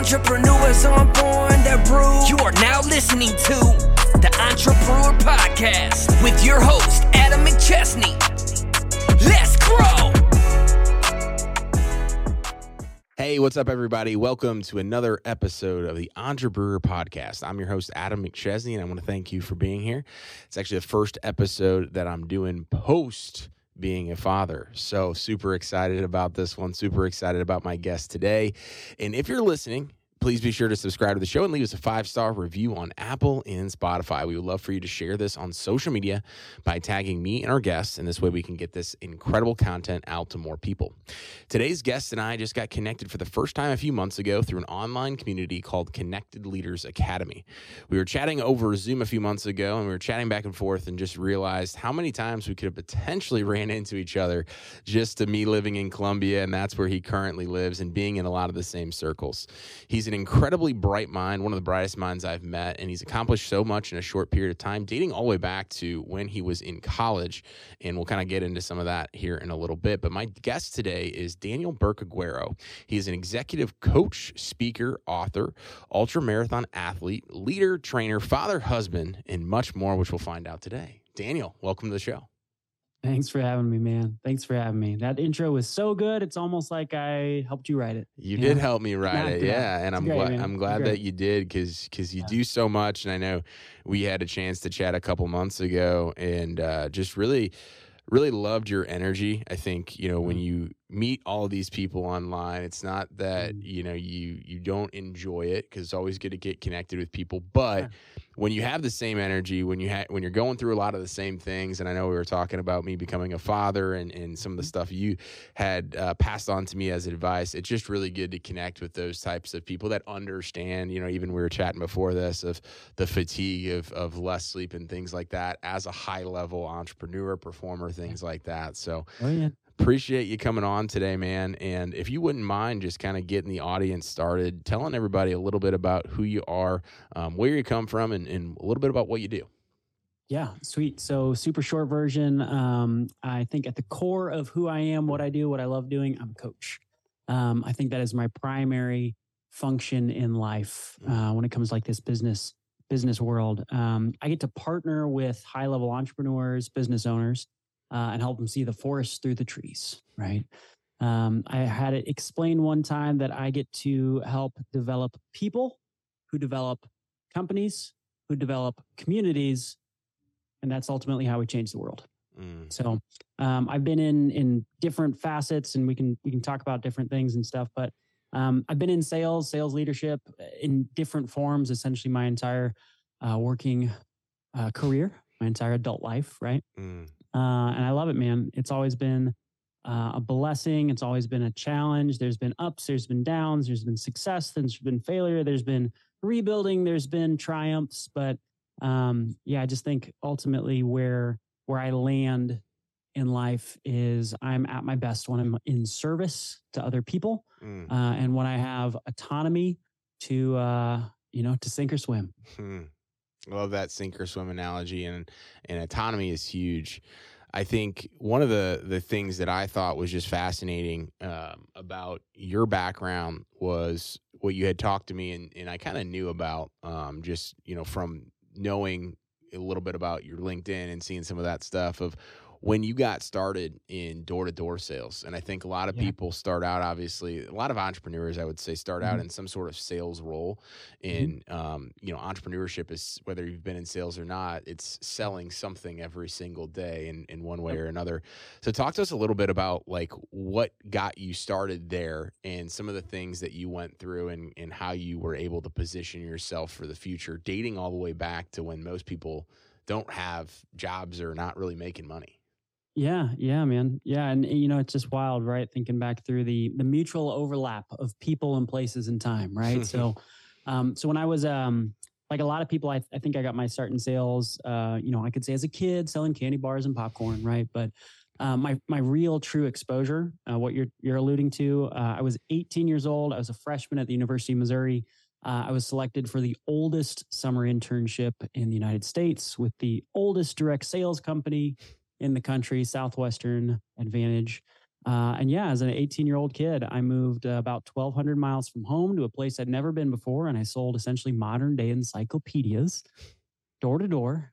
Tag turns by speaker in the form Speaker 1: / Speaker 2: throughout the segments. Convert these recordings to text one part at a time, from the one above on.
Speaker 1: Entrepreneurs on born that brew. You are now listening to the Entrepreneur Podcast with your host, Adam McChesney. Let's grow.
Speaker 2: Hey, what's up, everybody? Welcome to another episode of the Entrepreneur Podcast. I'm your host, Adam McChesney, and I want to thank you for being here. It's actually the first episode that I'm doing post being a father. So, super excited about this one. Super excited about my guest today. And if you're listening, please be sure to subscribe to the show and leave us a five star review on Apple and Spotify. We would love for you to share this on social media by tagging me and our guests, and this way we can get this incredible content out to more people. Today's guest and I just got connected for the first time a few months ago through an online community called Connected Leaders Academy. We were chatting over Zoom a few months ago, and we were chatting back and forth and just realized how many times we could have potentially ran into each other just to me living in Columbia, and that's where he currently lives, and being in a lot of the same circles. He's an incredibly bright mind, one of the brightest minds I've met, and he's accomplished so much in a short period of time, dating all the way back to when he was in college. And we'll kind of get into some of that here in a little bit. But my guest today is Daniel Burke Aguero. He is an executive coach, speaker, author, ultra marathon athlete, leader, trainer, father, husband, and much more, which we'll find out today. Daniel, welcome to the show.
Speaker 3: Thanks for having me, man. Thanks for having me. That intro was so good. It's almost like I helped you write it.
Speaker 2: You, did help me write it, yeah. And I'm
Speaker 3: great,
Speaker 2: glad
Speaker 3: man.
Speaker 2: I'm glad that you did because because you
Speaker 3: Yeah.
Speaker 2: do so much. And I know we had a chance to chat a couple months ago, and uh, just really really loved your energy. I think you know when
Speaker 3: Mm-hmm.
Speaker 2: you meet all these people online, it's not that
Speaker 3: Mhm.
Speaker 2: you know you you don't enjoy it because it's always good to get connected with people, but when you have the same energy, when you ha- when you're going through a lot of the same things, and I know we were talking about me becoming a father and, and some of the
Speaker 3: Mhm.
Speaker 2: stuff you had uh, passed on to me as advice. It's just really good to connect with those types of people that understand. You know, even we were chatting before this of the fatigue of of less sleep and things like that as a high level entrepreneur, performer, things like that. So
Speaker 3: Oh yeah.
Speaker 2: Appreciate you coming on today, man. And if you wouldn't mind just kind of getting the audience started, telling everybody a little bit about who you are, um, where you come from, and, and a little bit about what you do.
Speaker 3: Yeah, sweet. So super short version. Um, I think at the core of who I am, what I do, what I love doing, I'm a coach. Um, I think that is my primary function in life uh, when it comes to like this business business world. Um, I get to partner with high level entrepreneurs, business owners, uh, and help them see the forest through the trees. Right. Um, I had it explained one time that I get to help develop people who develop companies, who develop communities, and that's ultimately how we change the world.
Speaker 2: Mm,
Speaker 3: So um, I've been in in different facets, and we can we can talk about different things and stuff. But um, I've been in sales, sales leadership uh, in different forms, essentially my entire uh, working uh, career, my entire adult life, right?
Speaker 2: mm,
Speaker 3: uh, and I love it, man. It's always been uh, a blessing. It's always been a challenge. There's been ups, there's been downs, there's been success, there's been failure, there's been rebuilding, there's been triumphs. But um, yeah, I just think ultimately where where I land in life is I'm at my best when I'm in service to other people
Speaker 2: mm,
Speaker 3: uh, and when I have autonomy to uh, you know to sink or swim.
Speaker 2: mm. I love that sink or swim analogy, and and autonomy is huge. I think one of the the things that I thought was just fascinating um, about your background was what you had talked to me, and and I kind of knew about um, just you know from knowing a little bit about your LinkedIn and seeing some of that stuff of when you got started in door to door sales. And I think a lot of
Speaker 3: Yeah.
Speaker 2: people start out, obviously, a lot of entrepreneurs, I would say, start out
Speaker 3: Mhm.
Speaker 2: in some sort of sales role. In, um, you know, entrepreneurship is whether you've been in sales or not, it's selling something every single day in, in one way
Speaker 3: Yep.
Speaker 2: or another. So, talk to us a little bit about like what got you started there and some of the things that you went through and, and how you were able to position yourself for the future, dating all the way back to when most people don't have jobs or not really making money.
Speaker 3: Yeah, yeah, man. Yeah, and you know, it's just wild, right? Thinking back through the the mutual overlap of people and places and time, right? so, um, so when I was um, like a lot of people, I, I think I got my start in sales. Uh, you know, I could say as a kid selling candy bars and popcorn, right? But um, my my real true exposure, uh, what you're you're alluding to, uh, I was 18 years old. I was a freshman at the University of Missouri. Uh, I was selected for the oldest summer internship in the United States with the oldest direct sales company in the country, Southwestern Advantage. Uh, and yeah, as an 18 year old kid, I moved uh, about 1,200 miles from home to a place I'd never been before. And I sold essentially modern day encyclopedias door to door,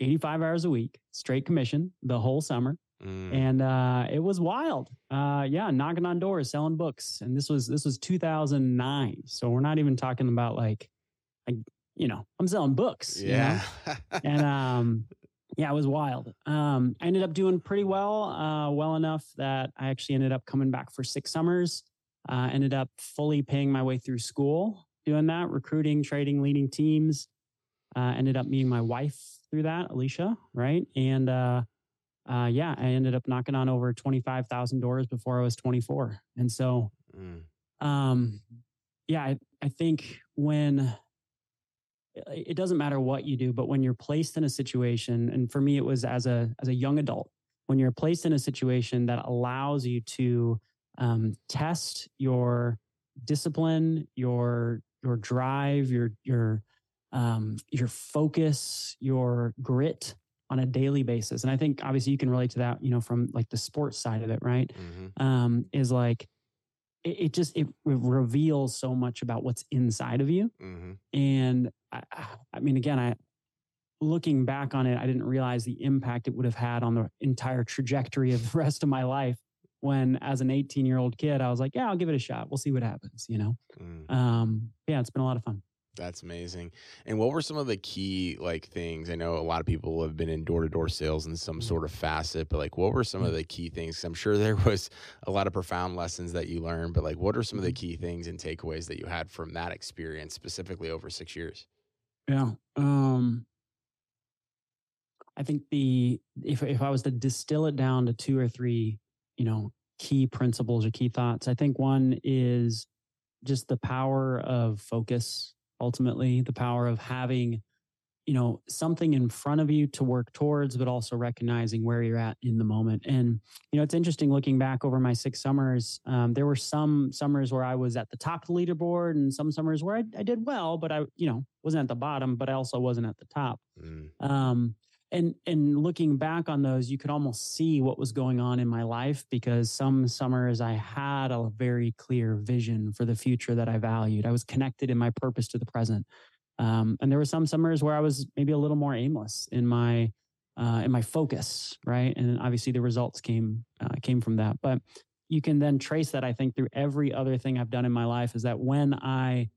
Speaker 3: 85 hours a week, straight commission the whole summer.
Speaker 2: Mm.
Speaker 3: And uh, it was wild. Uh, yeah, knocking on doors, selling books. And this was this was 2009. So we're not even talking about like, like you know, I'm selling books. you know?
Speaker 2: yeah.
Speaker 3: and um yeah it was wild. Um i ended up doing pretty well uh well enough that i actually ended up coming back for six summers. Uh ended up fully paying my way through school doing that recruiting trading leading teams. Uh ended up meeting my wife through that alicia right? And uh uh yeah i ended up knocking on over 25000 doors before i was 24 and so
Speaker 2: Mm.
Speaker 3: um yeah I, I think when it doesn't matter what you do but when you're placed in a situation and for me it was as a as a young adult when you're placed in a situation that allows you to um, test your discipline your your drive your your um, your focus your grit on a daily basis and i think obviously you can relate to that you know from like the sports side of it right
Speaker 2: Mhm.
Speaker 3: um, is like it, it just it re- reveals so much about what's inside of you
Speaker 2: Mhm.
Speaker 3: and I, I mean again i looking back on it i didn't realize the impact it would have had on the entire trajectory of the rest of my life when as an 18 year old kid i was like yeah i'll give it a shot we'll see what happens you know
Speaker 2: Mm.
Speaker 3: um yeah it's been a lot of fun
Speaker 2: That's amazing. And what were some of the key like things? I know a lot of people have been in door to door sales in some
Speaker 3: Mhm.
Speaker 2: sort of facet, but like what were some of the key things? I'm sure there was a lot of profound lessons that you learned, but like what are some of the
Speaker 3: Mm-hmm.
Speaker 2: key things and takeaways that you had from that experience specifically over six years?
Speaker 3: Yeah. Um I think the if if I was to distill it down to two or three, you know, key principles or key thoughts, I think one is just the power of focus, ultimately, the power of having, you know, something in front of you to work towards, but also recognizing where you're at in the moment. And, you know, it's interesting looking back over my six summers. Um, there were some summers where I was at the top of the leaderboard and some summers where I, I did well, but I, you know, wasn't at the bottom, but I also wasn't at the top.
Speaker 2: Mm.
Speaker 3: Um, and and looking back on those, you could almost see what was going on in my life because some summers I had a very clear vision for the future that I valued. I was connected in my purpose to the present. Um, and there were some summers where I was maybe a little more aimless in my uh, in my focus, right? And obviously the results came uh, came from that. But you can then trace that I think through every other thing I've done in my life is that when I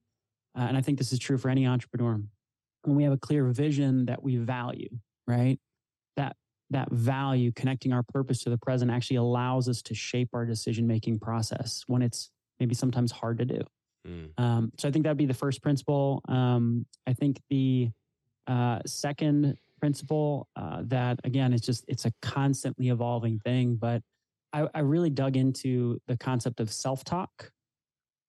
Speaker 3: uh, and I think this is true for any entrepreneur when we have a clear vision that we value right? That that value connecting our purpose to the present actually allows us to shape our decision making process when it's maybe sometimes hard to do.
Speaker 2: Mm.
Speaker 3: um, so i think that'd be the first principle. Um, i think the uh, second principle uh, that again it's just it's a constantly evolving thing but I, I really dug into the concept of self-talk.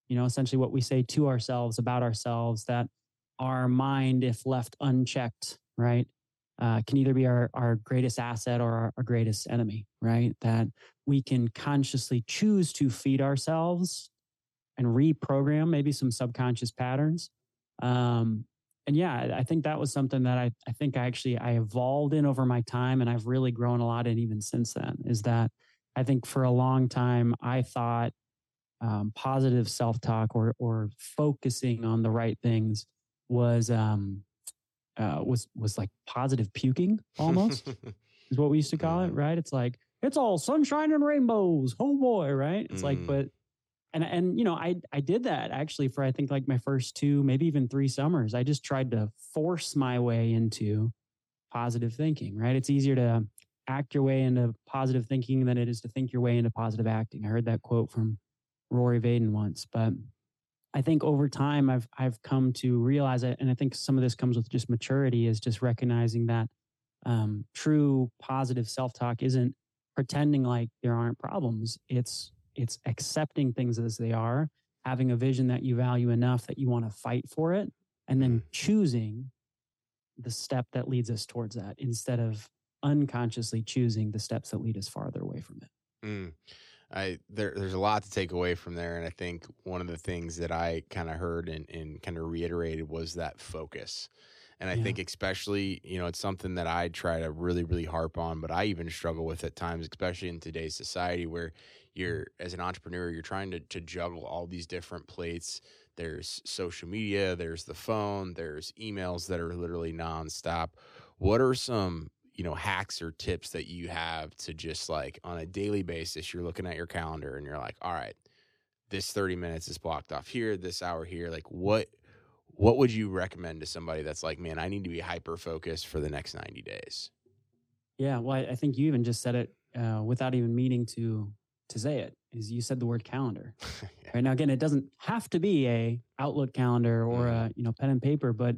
Speaker 3: You know essentially what we say to ourselves about ourselves that our mind if left unchecked right uh, can either be our, our greatest asset or our, our greatest enemy right? That we can consciously choose to feed ourselves and reprogram maybe some subconscious patterns. Um, and yeah I- think that was something that I, I think i actually i evolved in over my time and i've really grown a lot in even since then is that i think for a long time i thought um, positive self-talk or or focusing on the right things was um uh, was was like positive puking almost is what we used to call it right? It's like it's all sunshine and rainbows oh boy right? It's like
Speaker 2: Mm.
Speaker 3: but and and you know i i did that actually for i think like my first two maybe even three summers. I just tried to force my way into positive thinking right? It's easier to act your way into positive thinking than it is to think your way into positive acting. I heard that quote from rory vaden once but i think over time i've i've come to realize it and i think some of this comes with just maturity is just recognizing that um, true positive self-talk isn't pretending like there aren't problems it's it's accepting things as they are having a vision that you value enough that you want to fight for it and then
Speaker 2: Mm.
Speaker 3: choosing the step that leads us towards that instead of unconsciously choosing the steps that lead us farther away from it
Speaker 2: Mm. I there there's a lot to take away from there, and I think one of the things that I kind of heard and, and kind of reiterated was that focus. And I
Speaker 3: Yeah.
Speaker 2: think especially, you know, it's something that I try to really, really harp on, but I even struggle with at times, especially in today's society where mm. you're as an entrepreneur, you're trying to to juggle all these different plates. There's social media, there's the phone, there's emails that are literally nonstop. What are some you know hacks or tips that you have to just like on a daily basis you're looking at your calendar and you're like all right this 30 minutes is blocked off here this hour here like what what would you recommend to somebody that's like man i need to be hyper focused for the next 90 days
Speaker 3: Yeah, well, I, I think you even just said it uh, without even meaning to to say it. Is you said the word calendar.
Speaker 2: Yeah.
Speaker 3: Right now, again, it doesn't have to be a Outlook calendar or a you know pen and paper, but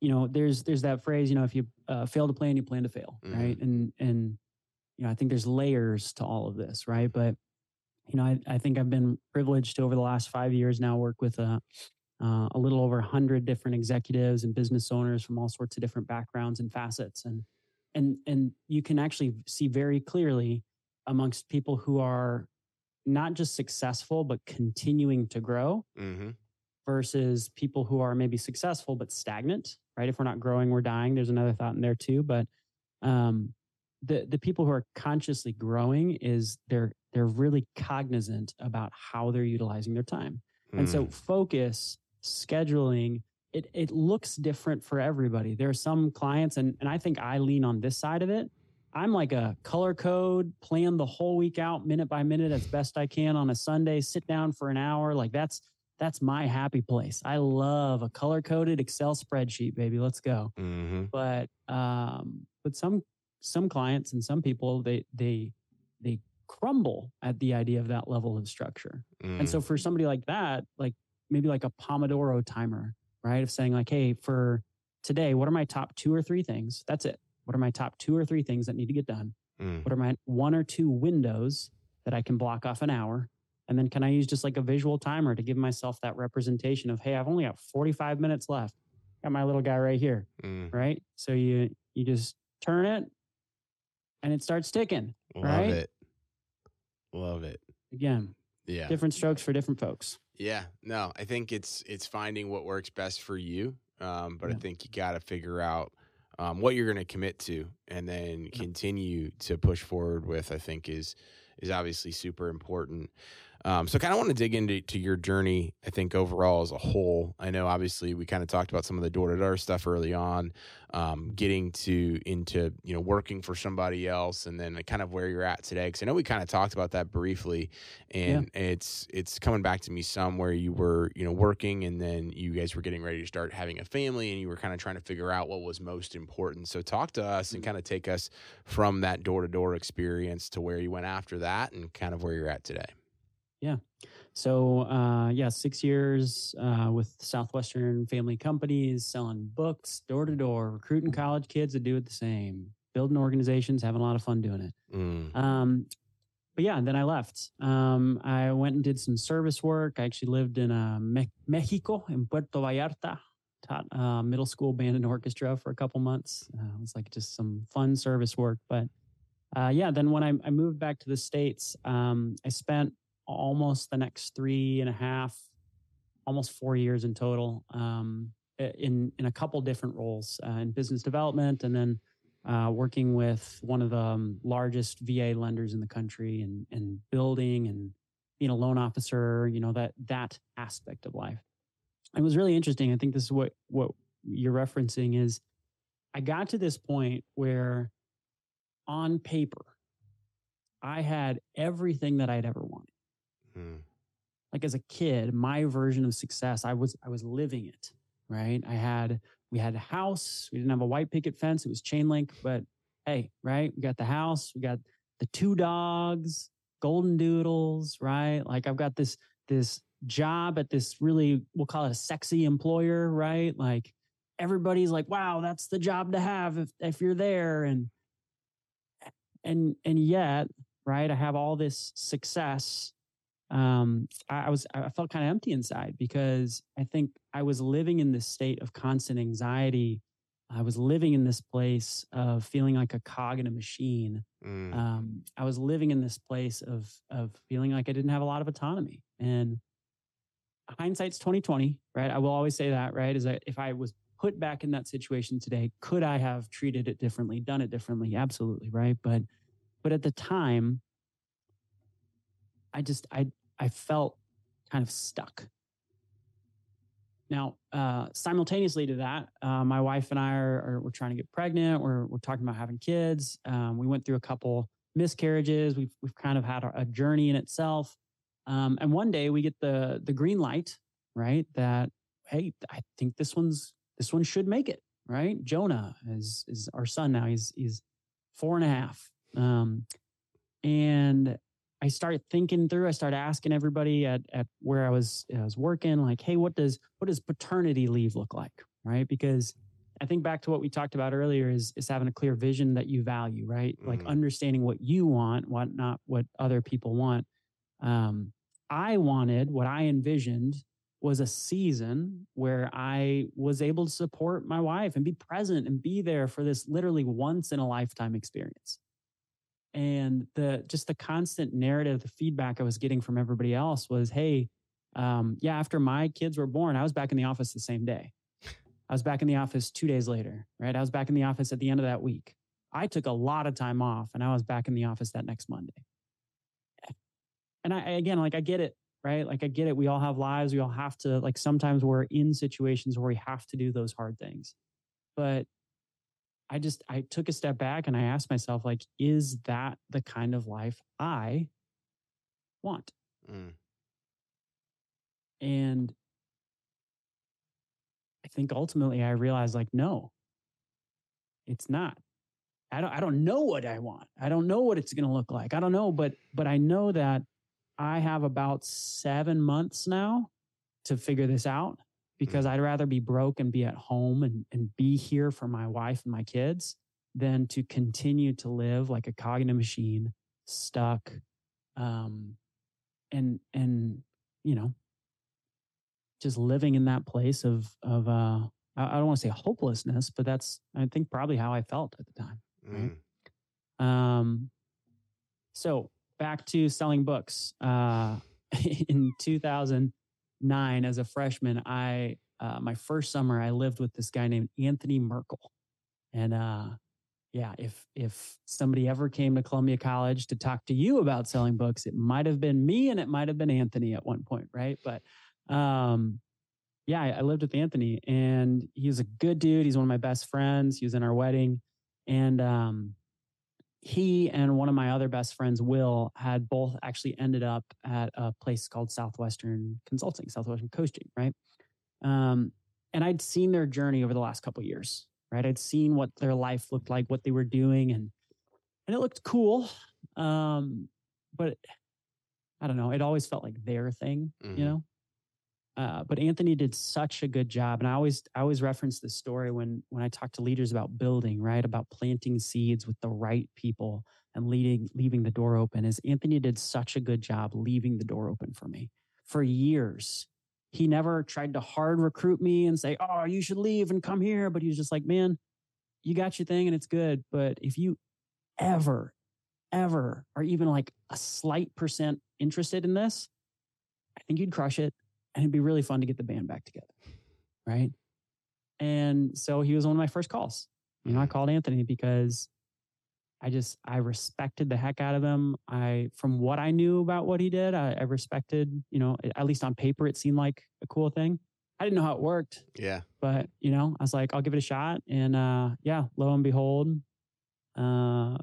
Speaker 3: you know, there's there's that phrase. You know, if you uh, fail to plan, you plan to fail, right? And and you know, I think there's layers to all of this, right? But you know, I, I think I've been privileged to over the last five years now work with a uh, a little over a hundred different executives and business owners from all sorts of different backgrounds and facets, and and and you can actually see very clearly amongst people who are not just successful but continuing to grow
Speaker 2: mm-hmm.
Speaker 3: Versus people who are maybe successful but stagnant right? If we're not growing we're dying. There's another thought in there too but um the the people who are consciously growing is they're they're really cognizant about how they're utilizing their time. And so focus scheduling it it looks different for everybody. There are some clients and and i think i lean on this side of it. I'm like a color code plan the whole week out minute by minute as best i can on a sunday sit down for an hour. Like that's that's my happy place i love a color coded excel spreadsheet baby let's go
Speaker 2: mm-hmm.
Speaker 3: but um but some some clients and some people they they they crumble at the idea of that level of structure
Speaker 2: Mm.
Speaker 3: and so for somebody like that, like maybe like a Pomodoro timer, right? Of saying like, hey, for today, what are my top two or three things? That's it. What are my top two or three things that need to get done?
Speaker 2: Mm.
Speaker 3: What are my one or two windows that I can block off an hour? And then can I use just like a visual timer to give myself that representation of, hey, I've only got 45 minutes left. Got my little guy right here,
Speaker 2: Mm.
Speaker 3: right? So you you just turn it and it starts ticking.
Speaker 2: love
Speaker 3: right?
Speaker 2: it love it
Speaker 3: Again,
Speaker 2: yeah
Speaker 3: different strokes for different folks.
Speaker 2: Yeah, no, I think it's it's finding what works best for you. Um, but I think you got to figure out um, what you're going to commit to, and then continue to push forward with. I think is is obviously super important. Um, so, kind of want to dig into to your journey. I think overall as a whole. I know obviously we kind of talked about some of the door to door stuff early on, um, getting to into you know working for somebody else, and then kind of where you're at today. Because I know we kind of talked about that briefly, and it's it's coming back to me some where you were you know working, and then you guys were getting ready to start having a family, and you were kind of trying to figure out what was most important. So, talk to us and kind of take us from that door to door experience to where you went after that, and kind of where you're at today.
Speaker 3: So uh, yeah, six years uh, with Southwestern family companies, selling books door to door, recruiting college kids to do it the same, building organizations, having a lot of fun doing it.
Speaker 2: Mm.
Speaker 3: Um, but yeah, then I left. Um, I went and did some service work. I actually lived in uh, Me- Mexico in Puerto Vallarta. Taught uh, middle school band and orchestra for a couple months. Uh, it was like just some fun service work. But uh, yeah, then when I, I moved back to the states, um, I spent almost the next three and a half, almost four years in total, um, in in a couple different roles uh, in business development, and then uh, working with one of the um, largest VA lenders in the country, and and building and being a loan officer. You know that that aspect of life. It was really interesting. I think this is what what you're referencing is. I got to this point where, on paper, I had everything that I'd ever wanted
Speaker 2: Mm.
Speaker 3: like as a kid my version of success i was i was living it right? I had we had a house we didn't have a white picket fence it was chain link but hey right? We got the house we got the two dogs golden doodles right? Like i've got this this job at this really we'll call it a sexy employer right? Like everybody's like wow that's the job to have if if you're there. And and and yet right i have all this success um I, I was i felt kind of empty inside because i think i was living in this state of constant anxiety i was living in this place of feeling like a cog in a machine
Speaker 2: Mm.
Speaker 3: um, I was living in this place of of feeling like I didn't have a lot of autonomy. And hindsight's twenty twenty, right? I will always say that, right? Is that if I was put back in that situation today, could I have treated it differently, done it differently? Absolutely, right? But but at the time, I just I I felt kind of stuck. Now, uh, simultaneously to that, uh, my wife and I are, are, we're trying to get pregnant. We're we're talking about having kids. Um, we went through a couple miscarriages. We've we've kind of had a, journey in itself. Um, and one day we get the the green light, right? That hey, I think this one's this one should make it, right? Jonah is is our son now. He's he's four and a half. Um, and I started thinking through. I started asking everybody at at where I was I was working, like, hey, what does what does paternity leave look like, right? Because I think back to what we talked about earlier is is having a clear vision that you value, right? Mm. Like understanding what you want, what not what other people want. Um, I wanted what I envisioned was a season where I was able to support my wife and be present and be there for this literally once in a lifetime experience. And the just the constant narrative, the feedback I was getting from everybody else was, hey, um, yeah, after my kids were born, I was back in the office the same day. I was back in the office two days later, right? I was back in the office at the end of that week. I took a lot of time off and I was back in the office that next Monday. And I, again, like I get it right? Like I get it. We all have lives. We all have to, like, sometimes we're in situations where we have to do those hard things. But I just, I took a step back and I asked myself, like, is that the kind of life I want? Mm. And I think ultimately I realized, like, no, it's not. I don't, I don't know what I want. I don't know what it's going to look like. I don't know, but, but I know that I have about seven months now to figure this out because mm-hmm. I'd rather be broke and be at home and, and be here for my wife and my kids than to continue to live like a cog in a machine, stuck, um, and and you know, just living in that place of of uh, I, don't want to say hopelessness, but that's I think probably how I felt at the time. Right? Mm. Um, so back to selling books. Uh, in 2009, as a freshman, I uh, my first summer I lived with this guy named Anthony Merkel, and uh, yeah, if if somebody ever came to Columbia College to talk to you about selling books, it might have been me and it might have been Anthony at one point, right? But um, yeah, I, I lived with Anthony, and he was a good dude. He's one of my best friends. He was in our wedding, and um, he and one of my other best friends, Will, had both actually ended up at a place called Southwestern Consulting, Southwestern Coaching, right? Um, and I'd seen their journey over the last couple years, right? I'd seen what their life looked like, what they were doing, and and it looked cool. Um, but I don't know, it always felt like their thing, mm-hmm. you know. Uh, but Anthony did such a good job, and I always I always reference this story when when I talk to leaders about building, right? About planting seeds with the right people and leading leaving the door open. Is Anthony did such a good job leaving the door open for me for years. He never tried to hard recruit me and say, "Oh, you should leave and come here," but he was just like, "Man, you got your thing and it's good, but if you ever, ever are even like a slight percent interested in this, I think you'd crush it." And it'd be really fun to get the band back together. Right. And so he was one of my first calls. You know, I called Anthony because I just I respected the heck out of him. I from what I knew about what he did, I, I respected, you know, at least on paper it seemed like a cool thing. I didn't know how it worked.
Speaker 2: Yeah.
Speaker 3: But, you know, I was like, I'll give it a shot. And uh yeah, lo and behold, uh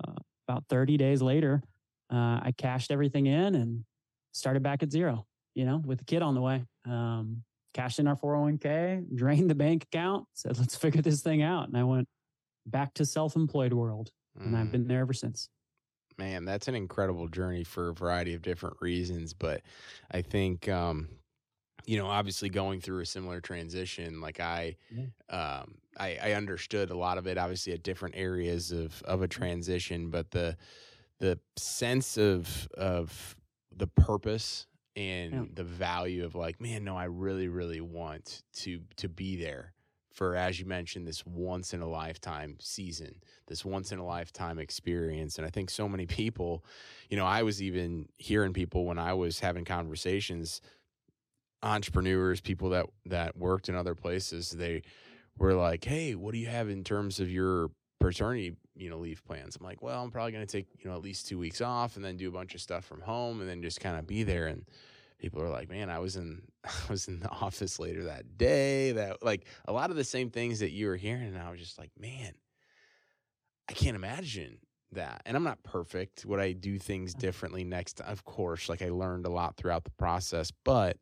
Speaker 3: about 30 days later, uh I cashed everything in and started back at zero you know, with the kid on the way. Um, cashed in our 401k, drained the bank account, said, let's figure this thing out. And I went back to self employed world. Mm. And I've mm. been there ever since.
Speaker 2: Man, that's an incredible journey for a variety of different reasons. But I think, um, you know, obviously going through a similar transition, like I, yeah. um, I, I understood a lot of it, obviously at different areas of of a transition, but the the sense of of the purpose and yeah. the value of like man no i really really want to to be there for as you mentioned this once in a lifetime season this once in a lifetime experience and i think so many people you know i was even hearing people when i was having conversations entrepreneurs people that that worked in other places they were like hey what do you have in terms of your paternity, you know, leave plans. I'm like, well, I'm probably going to take, you know, at least two weeks off and then do a bunch of stuff from home and then just kind of be there. And people are like, man, I was in, I was in the office later that day. That like a lot of the same things that you were hearing, and I was just like, man, I can't imagine that. And I'm not perfect. Would I do things differently next? time? Of course, like I learned a lot throughout the process, but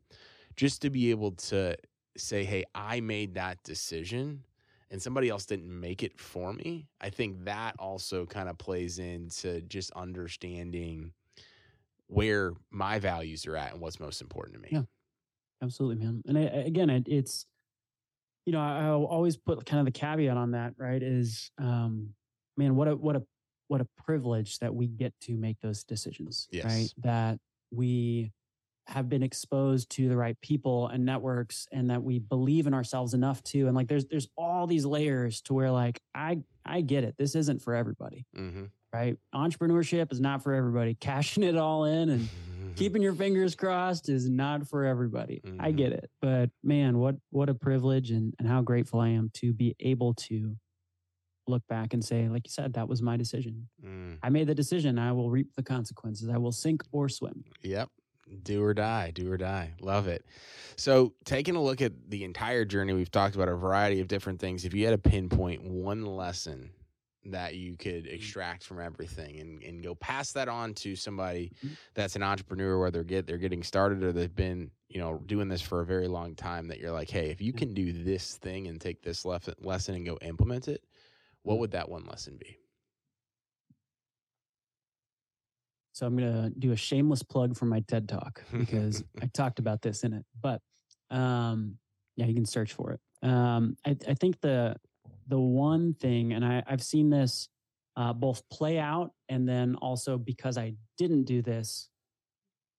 Speaker 2: just to be able to say, hey, I made that decision and somebody else didn't make it for me, I think that also kind of plays into just understanding where my values are at and what's most important to me.
Speaker 3: Yeah. Absolutely, man. And I, again, it, it's, you know, I, I'll always put kind of the caveat on that, right? Is, um, man, what a, what a, what a privilege that we get to make those decisions,
Speaker 2: Yes.
Speaker 3: right? That we have been exposed to the right people and networks and that we believe in ourselves enough to and like there's there's all these layers to where like I I get it. This isn't for everybody,
Speaker 2: Mm-hmm.
Speaker 3: right? Entrepreneurship is not for everybody. Cashing it all in and keeping your fingers crossed is not for everybody. I
Speaker 2: Mhm.
Speaker 3: get it. But man, what what a privilege and, and how grateful I am to be able to look back and say, like you said, that was my decision.
Speaker 2: Mm,
Speaker 3: I made the decision. I will reap the consequences. I will sink or swim.
Speaker 2: yep. Do or die, do or die. Love it. So, taking a look at the entire journey, we've talked about a variety of different things. If you had to pinpoint one lesson that you could extract from everything and, and go pass that on to somebody
Speaker 3: Mhm.
Speaker 2: that's an entrepreneur, whether get they're getting started or they've been, you know, doing this for a very long time, that you're like, hey, if you can do this thing and take this lef- lesson and go implement it, what would that one lesson be?
Speaker 3: So I'm going to do a shameless plug for my TED talk because I talked about this in it. But um, yeah, you can search for it. Um, I, I think the the one thing, and I, I've seen this uh, both play out, and then also because I didn't do this,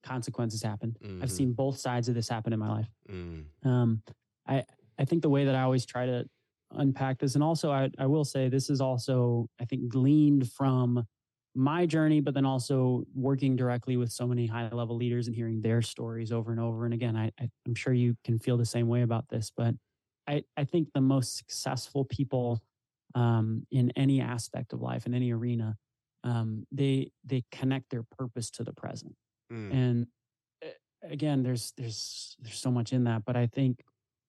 Speaker 3: consequences happened. I've
Speaker 2: Mhm.
Speaker 3: seen both sides of this happen in my life.
Speaker 2: Mm,
Speaker 3: Um, I I think the way that I always try to unpack this, and also I I will say this is also I think gleaned from my journey, but then also working directly with so many high level leaders and hearing their stories over and over. And again, I, I I'm sure you can feel the same way about this, but I I think the most successful people um, in any aspect of life in any arena, um, they they connect their purpose to the present
Speaker 2: mm,
Speaker 3: and uh, again there's there's there's so much in that but i think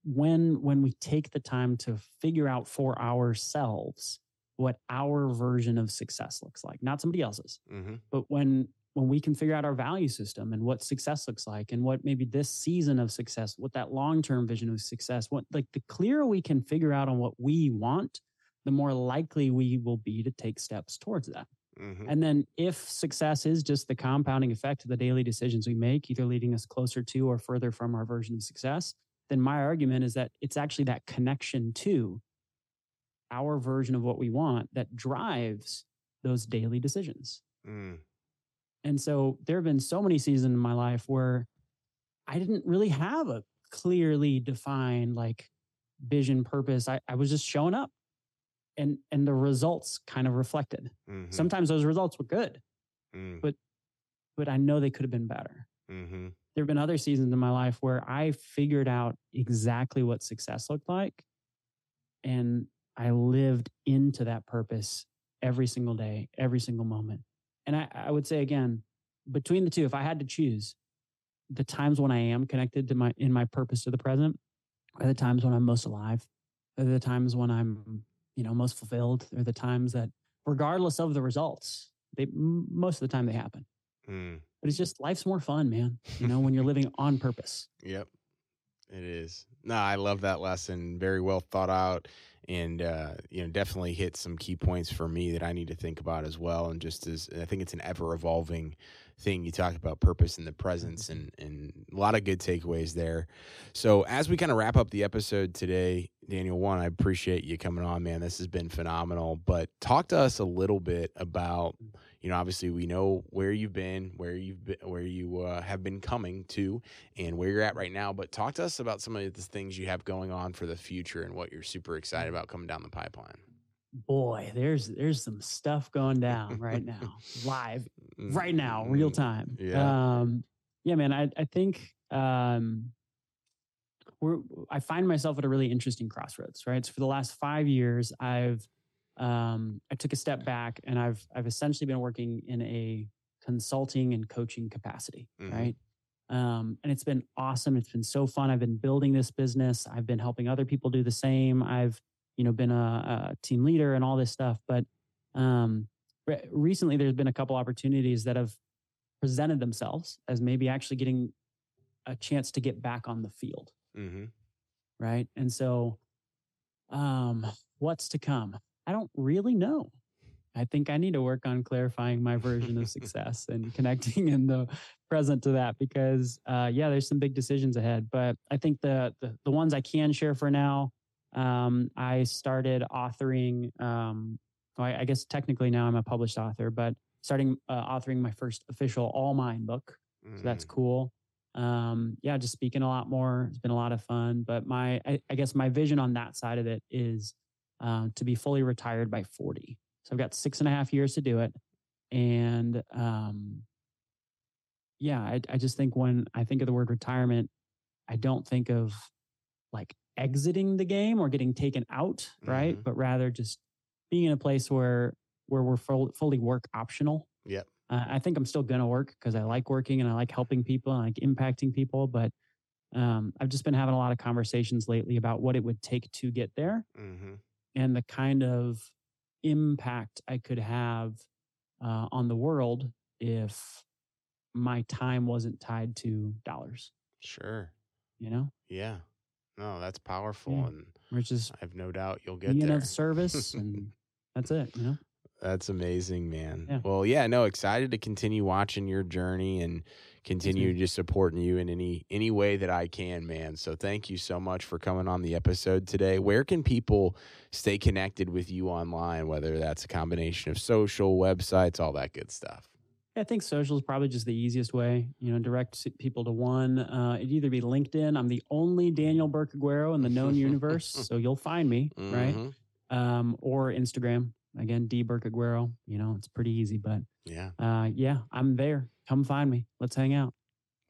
Speaker 3: when when we take the time to figure out for ourselves what our version of success looks like not somebody else's.
Speaker 2: Mhm,
Speaker 3: but when when we can figure out our value system and what success looks like and what maybe this season of success what that long-term vision of success what like the clearer we can figure out on what we want the more likely we will be to take steps towards that.
Speaker 2: Mhm.
Speaker 3: and then if success is just the compounding effect of the daily decisions we make, either leading us closer to or further from our version of success, then my argument is that it's actually that connection to our version of what we want that drives those daily decisions.
Speaker 2: Mm,
Speaker 3: And so there have been so many seasons in my life where I didn't really have a clearly defined like vision, purpose. I, I was just showing up. And and the results kind of reflected.
Speaker 2: mhm,
Speaker 3: Sometimes those results were good.
Speaker 2: mm,
Speaker 3: but I know they could have been better.
Speaker 2: mhm,
Speaker 3: There have been other seasons in my life where I figured out exactly what success looked like. And I lived into that purpose every single day, every single moment. And I, I would say again, between the two, if I had to choose, the times when I am connected to my in my purpose to the present are the times when I'm most alive. Are the times when I'm, you know, most fulfilled. Are the times that, regardless of the results, they most of the time they happen
Speaker 2: mm.
Speaker 3: but it's just life's more fun, man. You know, when you're living on purpose.
Speaker 2: Yep. It is. No, I love that lesson. Very well thought out and uh, you know, definitely hit some key points for me that I need to think about as well. And just as I think it's an ever evolving thing. You talk about purpose in the presence and and a lot of good takeaways there. So as we kind of wrap up the episode today, Daniel, one, I appreciate you coming on, man. This has been phenomenal. But talk to us a little bit about you know obviously we know where you've been where you've been where you uh, have been coming to and where you're at right now but talk to us about some of the things you have going on for the future and what you're super excited about coming down the pipeline
Speaker 3: Boy, there's there's some stuff going down right now, live, right now, real
Speaker 2: Mm,
Speaker 3: time.
Speaker 2: yeah.
Speaker 3: Um, yeah, man. I I think um, we're I find myself at a really interesting crossroads. Right. So for the last five years, I've um, I took a step back and I've I've essentially been working in a consulting and coaching capacity,
Speaker 2: Mhm.
Speaker 3: right? Um, and it's been awesome. It's been so fun. I've been building this business. I've been helping other people do the same. I've you know been a, a team leader and all this stuff. But um, re- recently, there's been a couple opportunities that have presented themselves as maybe actually getting a chance to get back on the field
Speaker 2: Mm-hmm.
Speaker 3: right? And so, um, what's to come? I don't really know. I think I need to work on clarifying my version of success and connecting in the present to that because, uh, yeah, there's some big decisions ahead. But I think the the, the ones I can share for now, um, I started authoring. Um, well, I, I guess technically now I'm a published author, but starting uh, authoring my first official All Mine book so that's
Speaker 2: Mm-hmm.
Speaker 3: cool um yeah just speaking a lot more it's been a lot of fun but my i, I guess my vision on that side of it is uh, to be fully retired by 40 so i've got six and a half years to do it and um yeah I, I just think when i think of the word retirement i don't think of like exiting the game or getting taken out right
Speaker 2: Mhm.
Speaker 3: but rather just being in a place where where we're full, fully work optional
Speaker 2: Yep.
Speaker 3: uh, I think I'm still going to work because I like working and I like helping people and I like impacting people. But um, I've just been having a lot of conversations lately about what it would take to get there
Speaker 2: Mm-hmm.
Speaker 3: And the kind of impact I could have uh, on the world if my time wasn't tied to dollars,
Speaker 2: Sure.
Speaker 3: you know,
Speaker 2: Yeah. No, that's powerful,
Speaker 3: Yeah.
Speaker 2: and
Speaker 3: which is
Speaker 2: I have no doubt you'll get there.
Speaker 3: of service and that's it, you know.
Speaker 2: That's amazing, man.
Speaker 3: Yeah.
Speaker 2: Well, yeah, no, excited to continue watching your journey and continue just supporting you in any any way that I can, man. So thank you so much for coming on the episode today. Where can people stay connected with you online, whether that's a combination of social, websites, all that good stuff?
Speaker 3: I think social is probably just the easiest way, you know, direct people to one. Uh, it'd either be LinkedIn. I'm the only Daniel Burke-Aguero in the known universe, so you'll find me, right?
Speaker 2: Mhm.
Speaker 3: Um, or Instagram. Again, D Burke-Aguero. You know, it's pretty easy, but
Speaker 2: Yeah.
Speaker 3: uh, yeah, I'm there. Come find me. Let's hang out.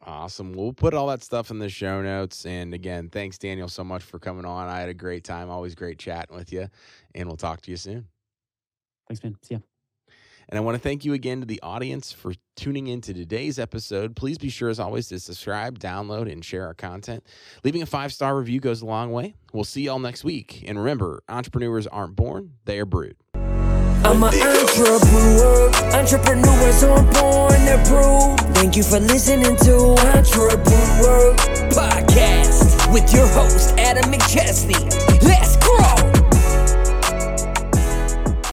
Speaker 2: Awesome. We'll put all that stuff in the show notes. And again, thanks, Daniel, so much for coming on. I had a great time. Always great chatting with you. And we'll talk to you soon.
Speaker 3: Thanks, man. See ya.
Speaker 2: And I want to thank you again to the audience for tuning in to today's episode. Please be sure, as always, to subscribe, download, and share our content. Leaving a five star review goes a long way. We'll see y'all next week. And remember, entrepreneurs aren't born, they are brewed.
Speaker 1: I'm an entrepreneur. Entrepreneurs aren't born, they're brewed. Thank you for listening to Entrepreneur Podcast with your host, Adam McChesney. Let's